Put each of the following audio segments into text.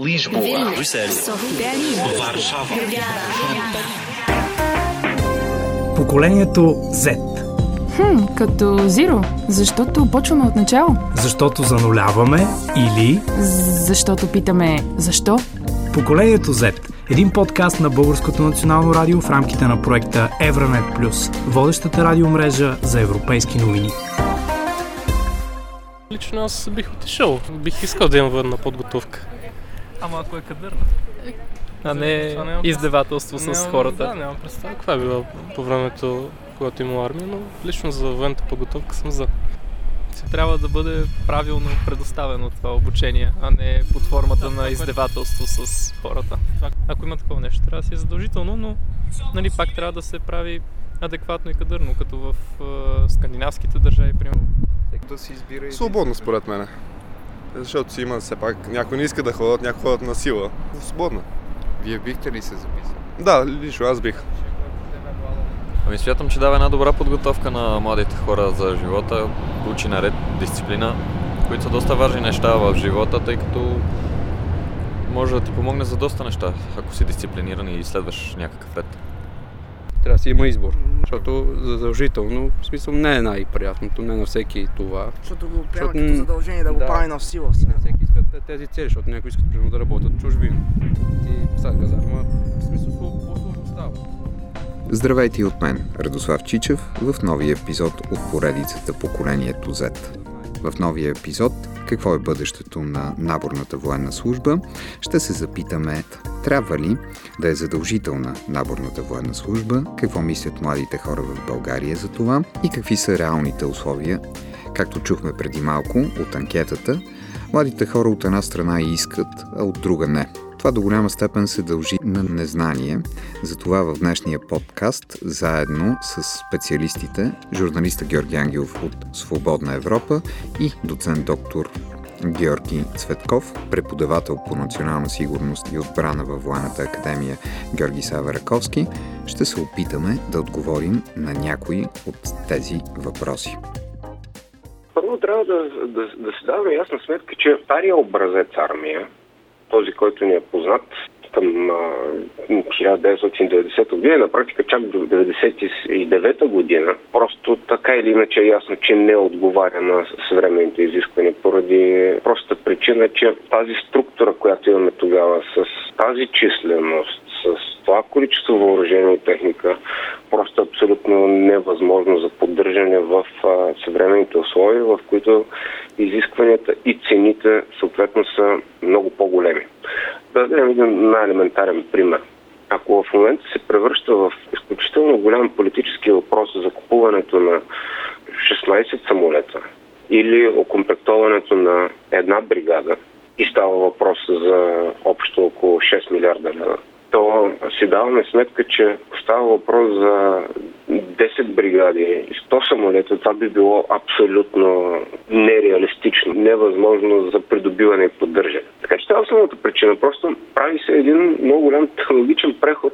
Lisboa, София, Варшава, Поколението Z. Хм, като Zero, защото почваме от начало. Защото зануляваме или Защото питаме защо? Поколението Z. Един подкаст на Българското национално радио в рамките на проекта Евранет Плюс, водещата радиомрежа за европейски новини. Лично аз бих отишъл. Бих искал да имам военна подготовка. Ама ако е кадърна. А не издевателство с Нямам- хората. Да, нямам представа каква е била по времето, когато има армия, но лично за военната подготовка съм за. Трябва да бъде правилно предоставено това обучение, а не под формата на издевателство с хората. Ако има такова нещо, трябва да си е задължително, но нали, пак трябва да се прави адекватно и кадърно, като в е, скандинавските държави, примерно. да си избира Свободно според мен. Защото си има все пак, някои не иска да ходят, някои ходят на сила. Свободно. Вие бихте ли се записали? Да, лично аз бих. Ами смятам, че дава една добра подготовка на младите хора за живота, учи наред дисциплина, които са доста важни неща в живота, тъй като може да ти помогне за доста неща, ако си дисциплиниран и следваш някакъв ред. Трябва да си има избор, защото задължително, в смисъл не е най-приятното, не на всеки това. Защото го приема Защото, като задължение да го да. прави на сила. Не всеки искат те- тези цели, защото някои искат примерно да работят чужбина. Ти сега казарма, в смисъл сло- по-сложно става. Здравейте и от мен, Радослав Чичев, в новия епизод от поредицата Поколението Z. В новия епизод какво е бъдещето на наборната военна служба, ще се запитаме трябва ли да е задължителна наборната военна служба, какво мислят младите хора в България за това и какви са реалните условия. Както чухме преди малко от анкетата, младите хора от една страна искат, а от друга не. Това до голяма степен се дължи на незнание. Затова в днешния подкаст, заедно с специалистите, журналиста Георги Ангелов от Свободна Европа и доцент доктор Георги Цветков, преподавател по национална сигурност и отбрана във Военната академия Георги Сава Раковски, ще се опитаме да отговорим на някои от тези въпроси. Първо трябва да, да, да се даваме ясна сметка, че стария образец армия, този, който ни е познат към а, 1990 година, на практика чак до 1999 година, просто така или иначе е ясно, че не отговаря на съвременните изисквания, поради простата причина, че тази структура, която имаме тогава, с тази численост, с това количество въоръжение и техника, просто е абсолютно невъзможно за поддържане в съвременните условия, в които изискванията и цените съответно са много по-големи. Да дадем един най-елементарен пример. Ако в момента се превръща в изключително голям политически въпрос за купуването на 16 самолета или окомплектоването на една бригада и става въпрос за общо около 6 милиарда лева, то си даваме сметка, че става въпрос за 10 бригади и 100 самолета. Това би било абсолютно нереалистично, невъзможно за придобиване и поддържане. Така че това е основната причина. Просто прави се един много голям технологичен преход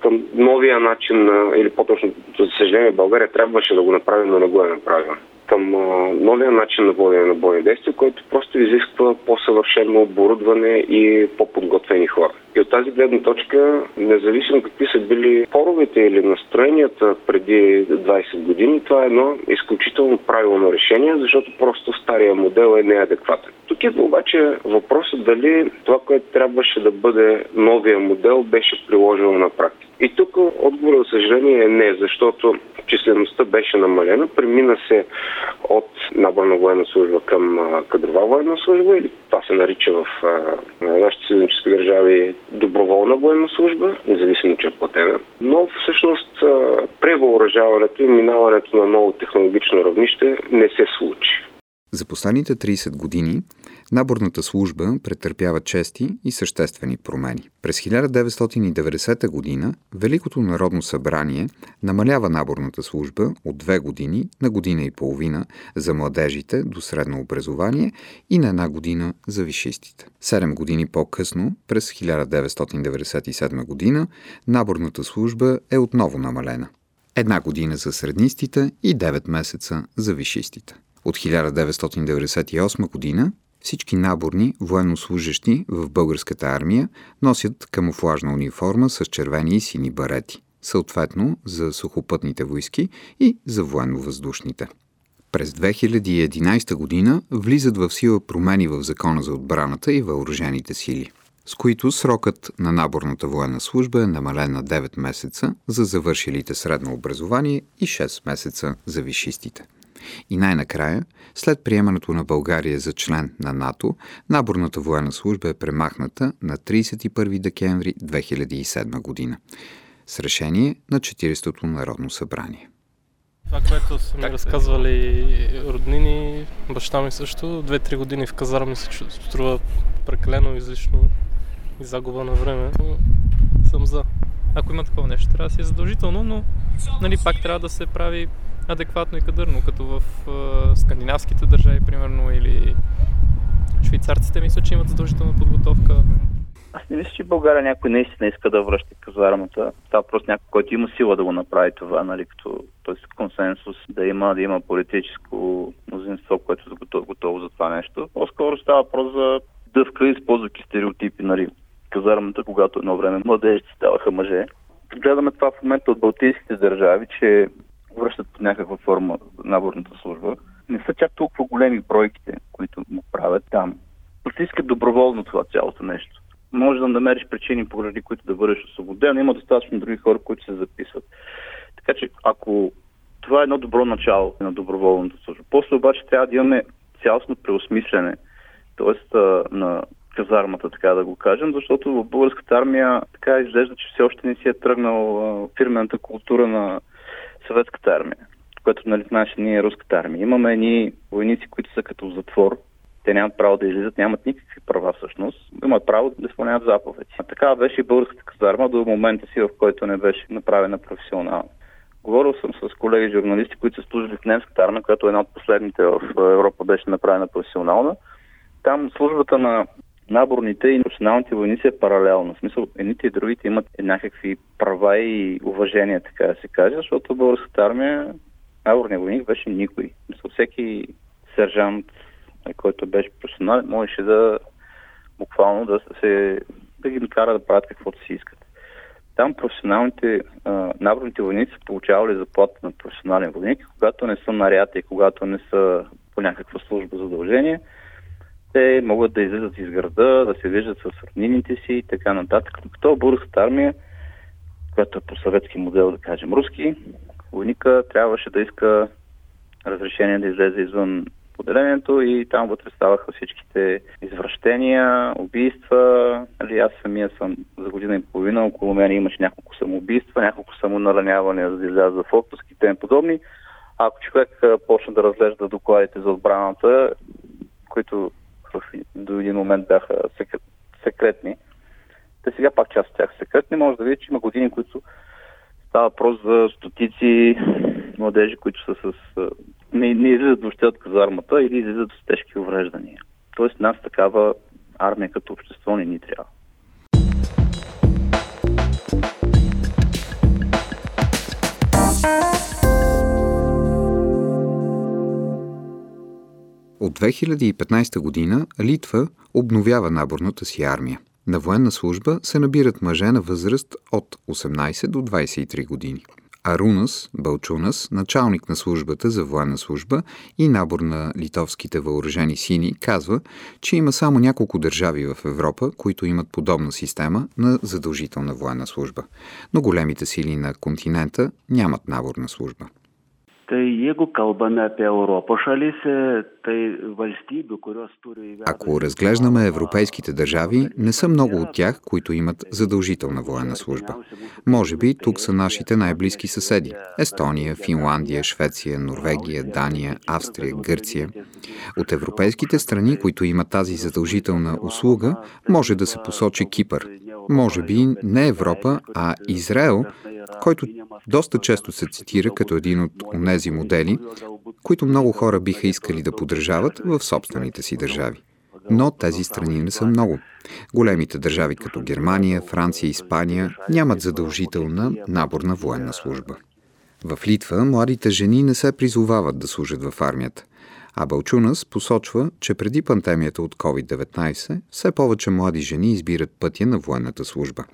към новия начин на, или по-точно, за съжаление, България трябваше да го направи, но не го е направила към а, новия начин на водене на бойни действия, който просто изисква по-съвършено оборудване и по-подготвени хора. И от тази гледна точка, независимо какви са били поровете или настроенията преди 20 години, това е едно изключително правилно решение, защото просто стария модел е неадекватен. Е обаче въпросът дали това, което трябваше да бъде новия модел, беше приложено на практика. И тук отговорът, за съжаление, е не, защото числеността беше намалена, премина се от наборна военна служба към кадрова военна служба, или това се нарича в нашите съюзнически държави доброволна военна служба, независимо, че е платена. Но всъщност превъоръжаването и минаването на ново технологично равнище не се случи. За последните 30 години наборната служба претърпява чести и съществени промени. През 1990 година Великото народно събрание намалява наборната служба от две години на година и половина за младежите до средно образование и на една година за вишистите. Седем години по-късно, през 1997 година, наборната служба е отново намалена. Една година за среднистите и 9 месеца за вишистите. От 1998 година Всички наборни военнослужащи в българската армия носят камуфлажна униформа с червени и сини барети, съответно за сухопътните войски и за военно-въздушните. През 2011 година влизат в сила промени в Закона за отбраната и въоръжените сили, с които срокът на наборната военна служба е намален на 9 месеца за завършилите средно образование и 6 месеца за вишистите. И най-накрая, след приемането на България за член на НАТО, наборната военна служба е премахната на 31 декември 2007 година с решение на 40-то Народно събрание. Това, което са ми разказвали роднини, баща ми също, две-три години в казарма ми се струва прекалено излишно и загуба на време, но съм за. Ако има такова нещо, трябва да си е задължително, но нали, пак трябва да се прави адекватно и кадърно, като в е, скандинавските държави, примерно, или швейцарците мисля, че имат задължителна подготовка. Аз не мисля, че България някой наистина иска да връща казармата. Това просто някой, който има сила да го направи това, нали, като т.е. консенсус, да има, да има политическо мнозинство, което е готово, готово за това нещо. По-скоро става въпрос за дъвка, използвайки стереотипи, нали, казармата, когато едно време младежите ставаха мъже. Гледаме това в момента от балтийските държави, че връщат по някаква форма наборната служба. Не са чак толкова големи бройките, които му правят там. Искат доброволно това цялото нещо. Може да намериш причини, поради които да бъдеш освободен, има достатъчно други хора, които се записват. Така че, ако това е едно добро начало на доброволната служба. После обаче трябва да имаме цялостно преосмислене, т.е. на казармата, така да го кажем, защото в българската армия така изглежда, че все още не си е тръгнал фирмената култура на съветската армия, което нали знаеш, ние е руската армия. Имаме едни войници, които са като затвор. Те нямат право да излизат, нямат никакви права всъщност. Имат право да изпълняват заповеди. А така беше и българската казарма до момента си, в който не беше направена професионално. Говорил съм с колеги журналисти, които са служили в немската армия, която е една от последните в Европа беше направена професионална. Там службата на наборните и националните войници е паралелно. В смисъл, едните и другите имат някакви права и уважение, така да се каже, защото българската армия, наборния войник беше никой. Мисъл, всеки сержант, който беше професионален, можеше да буквално да се да ги кара да правят каквото си искат. Там професионалните а, наборните войници са получавали заплата на професионален войник, когато не са наряд и когато не са по някаква служба задължение – те могат да излизат из града, да се виждат с роднините си и така нататък. Докато българската армия, която е по съветски модел, да кажем руски, войника трябваше да иска разрешение да излезе извън поделението и там вътре ставаха всичките извращения, убийства. Али, аз самия съм за година и половина, около мен имаше няколко самоубийства, няколко самонаранявания, за да изляза в отпуск и тем подобни. Ако човек почне да разглежда докладите за отбраната, които до един момент бяха секретни. Те сега пак част от тях секретни. Може да видите, че има години, които става въпрос за стотици младежи, които са с... Не, не излизат въобще от казармата или излизат с тежки увреждания. Тоест нас такава армия като общество не ни трябва. От 2015 година Литва обновява наборната си армия. На военна служба се набират мъже на възраст от 18 до 23 години. Арунас Балчунас, началник на службата за военна служба и набор на литовските въоръжени сини, казва, че има само няколко държави в Европа, които имат подобна система на задължителна военна служба. Но големите сили на континента нямат наборна служба. Ако разглеждаме европейските държави, не са много от тях, които имат задължителна военна служба. Може би тук са нашите най-близки съседи – Естония, Финландия, Швеция, Норвегия, Дания, Австрия, Гърция. От европейските страни, които имат тази задължителна услуга, може да се посочи Кипър. Може би не Европа, а Израел, който доста често се цитира като един от тези модели, които много хора биха искали да поддържават в собствените си държави. Но тези страни не са много. Големите държави като Германия, Франция и Испания нямат задължителна наборна военна служба. В Литва младите жени не се призовават да служат в армията, А Балчунас посочва, че преди пандемията от COVID-19 все повече млади жени избират пътя на военната служба.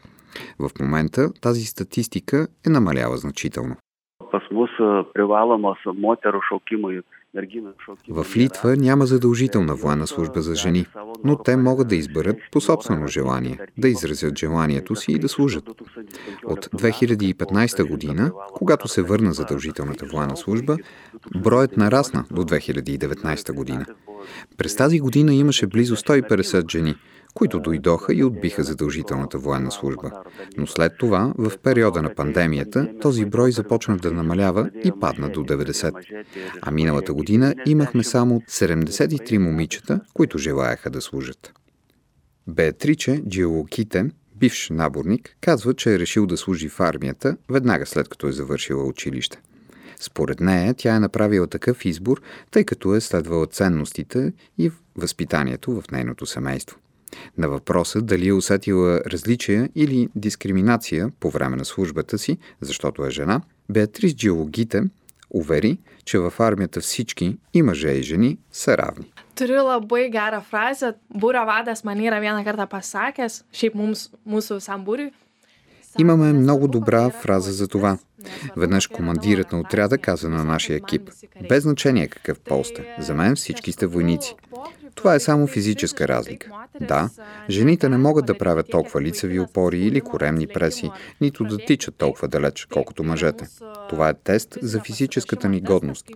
В момента тази статистика е намалява значително. Pas mus privalomas moterų šaukimui в Литва няма задължителна военна служба за жени, но те могат да изберат по собствено желание, да изразят желанието си и да служат. От 2015 година, когато се върна задължителната военна служба, броят нарасна до 2019 година. През тази година имаше близо 150 жени – които дойдоха и отбиха задължителната военна служба. Но след това, в периода на пандемията, този брой започна да намалява и падна до 90. А миналата година имахме само 73 момичета, които желаяха да служат. Беатриче Джиолоките, бивш наборник, казва, че е решил да служи в армията веднага след като е завършила училище. Според нея тя е направила такъв избор, тъй като е следвала ценностите и възпитанието в нейното семейство. На въпроса дали е усетила различия или дискриминация по време на службата си, защото е жена, Беатрис Джиологите увери, че в армията всички, и мъже и жени, са равни. Turiu labai gerą frazę. Būrio vadas man yra vieną kartą pasakęs, šiaip mums, mūsų visam būriui, Имаме много добра фраза за това. Веднъж командирът на отряда каза на нашия екип, без значение какъв пол сте, за мен всички сте войници. Това е само физическа разлика. Да, жените не могат да правят толкова лицеви опори или коремни преси, нито да тичат толкова далеч, колкото мъжете. Това е тест за физическата ни годност.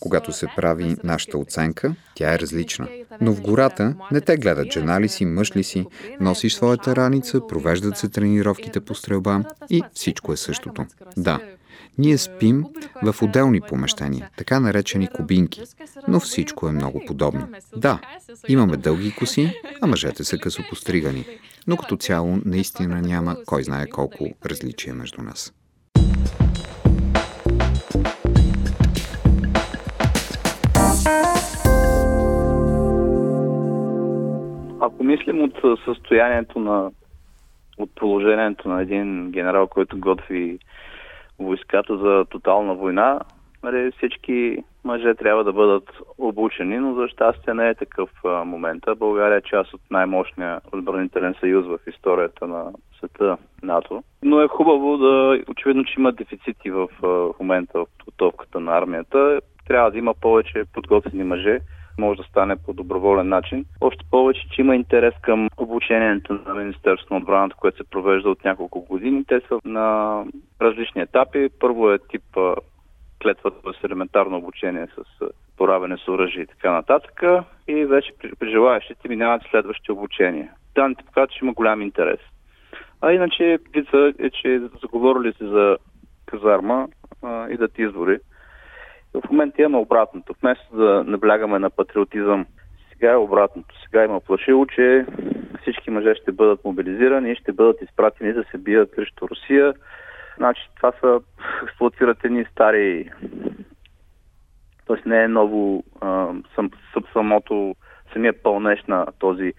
Когато се прави нашата оценка, тя е различна. Но в гората не те гледат жена ли си, мъж ли си, носиш своята раница, провеждат се тренировките по стрелба и всичко е същото. Да, ние спим в отделни помещения, така наречени кубинки, но всичко е много подобно. Да, имаме дълги коси, а мъжете са късо постригани, но като цяло наистина няма кой знае колко различия между нас. Ако мислим от състоянието на от положението на един генерал, който готви войската за тотална война, нали, всички мъже трябва да бъдат обучени, но за щастие не е такъв а, момента. България е част от най-мощния отбранителен съюз в историята на света НАТО. Но е хубаво да, очевидно, че има дефицити в, момента в подготовката на армията. Трябва да има повече подготвени мъже, може да стане по доброволен начин. Още повече, че има интерес към обучението на Министерството на отбраната, което се провежда от няколко години. Те са на различни етапи. Първо е тип клетвата с елементарно обучение с поравене с оръжие и така нататък. И вече при, при желаящите минават следващи обучения. Данните показват, че има голям интерес. А иначе вица е, че заговорили се за казарма а, идат избори. Момента имаме обратното. Вместо да наблягаме на патриотизъм, сега е обратното. Сега има плашило, че всички мъже ще бъдат мобилизирани и ще бъдат изпратени да се бият срещу Русия. Значи това са експлуатират едни стари Тоест не е ново а, сам, самото, самия пълнеж на този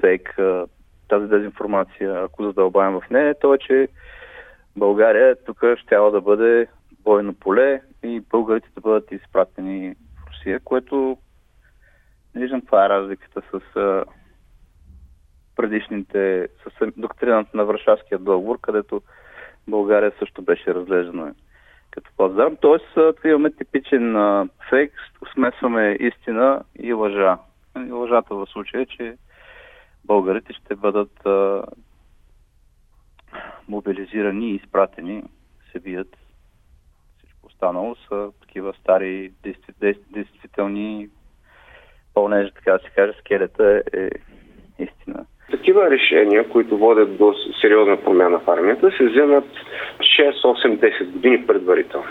фейк, а, тази дезинформация, ако задълбаем в нея, то е, че България тук ще да бъде бойно поле и българите да бъдат изпратени в Русия, което не виждам това е разликата с а, предишните, с доктрината на Варшавския договор, където България също беше разглеждана като плацдарм. Тоест, имаме типичен а, фейк, смесваме истина и лъжа. И лъжата в случая е, че българите ще бъдат а, мобилизирани и изпратени, се бият останало са такива стари, действителни пълнежи, така да се каже, скелета е, истина. Такива решения, които водят до сериозна промяна в армията, се вземат 6, 8, 10 години предварително.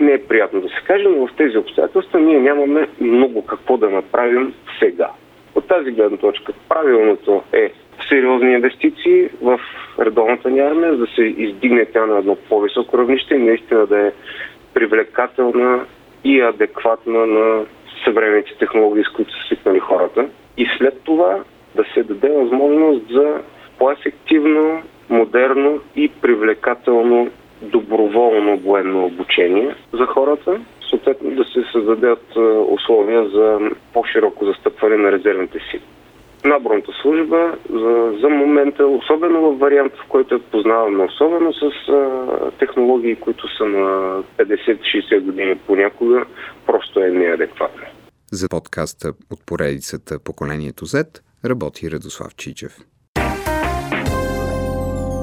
Не е приятно да се каже, но в тези обстоятелства ние нямаме много какво да направим сега. От тази гледна точка правилното е сериозни инвестиции в редовната ни армия, за да се издигне тя на едно по-високо равнище и наистина да е привлекателна и адекватна на съвременните технологии, с които са свикнали хората. И след това да се даде възможност за по-ефективно, модерно и привлекателно доброволно военно обучение за хората, съответно да се създадат условия за по-широко застъпване на резервните сили. Наборната служба за, за момента, особено в вариант, в който я познаваме, особено с а, технологии, които са на 50-60 години понякога, просто е неадекватна. За подкаста от поредицата Поколението Z работи Радослав Чичев.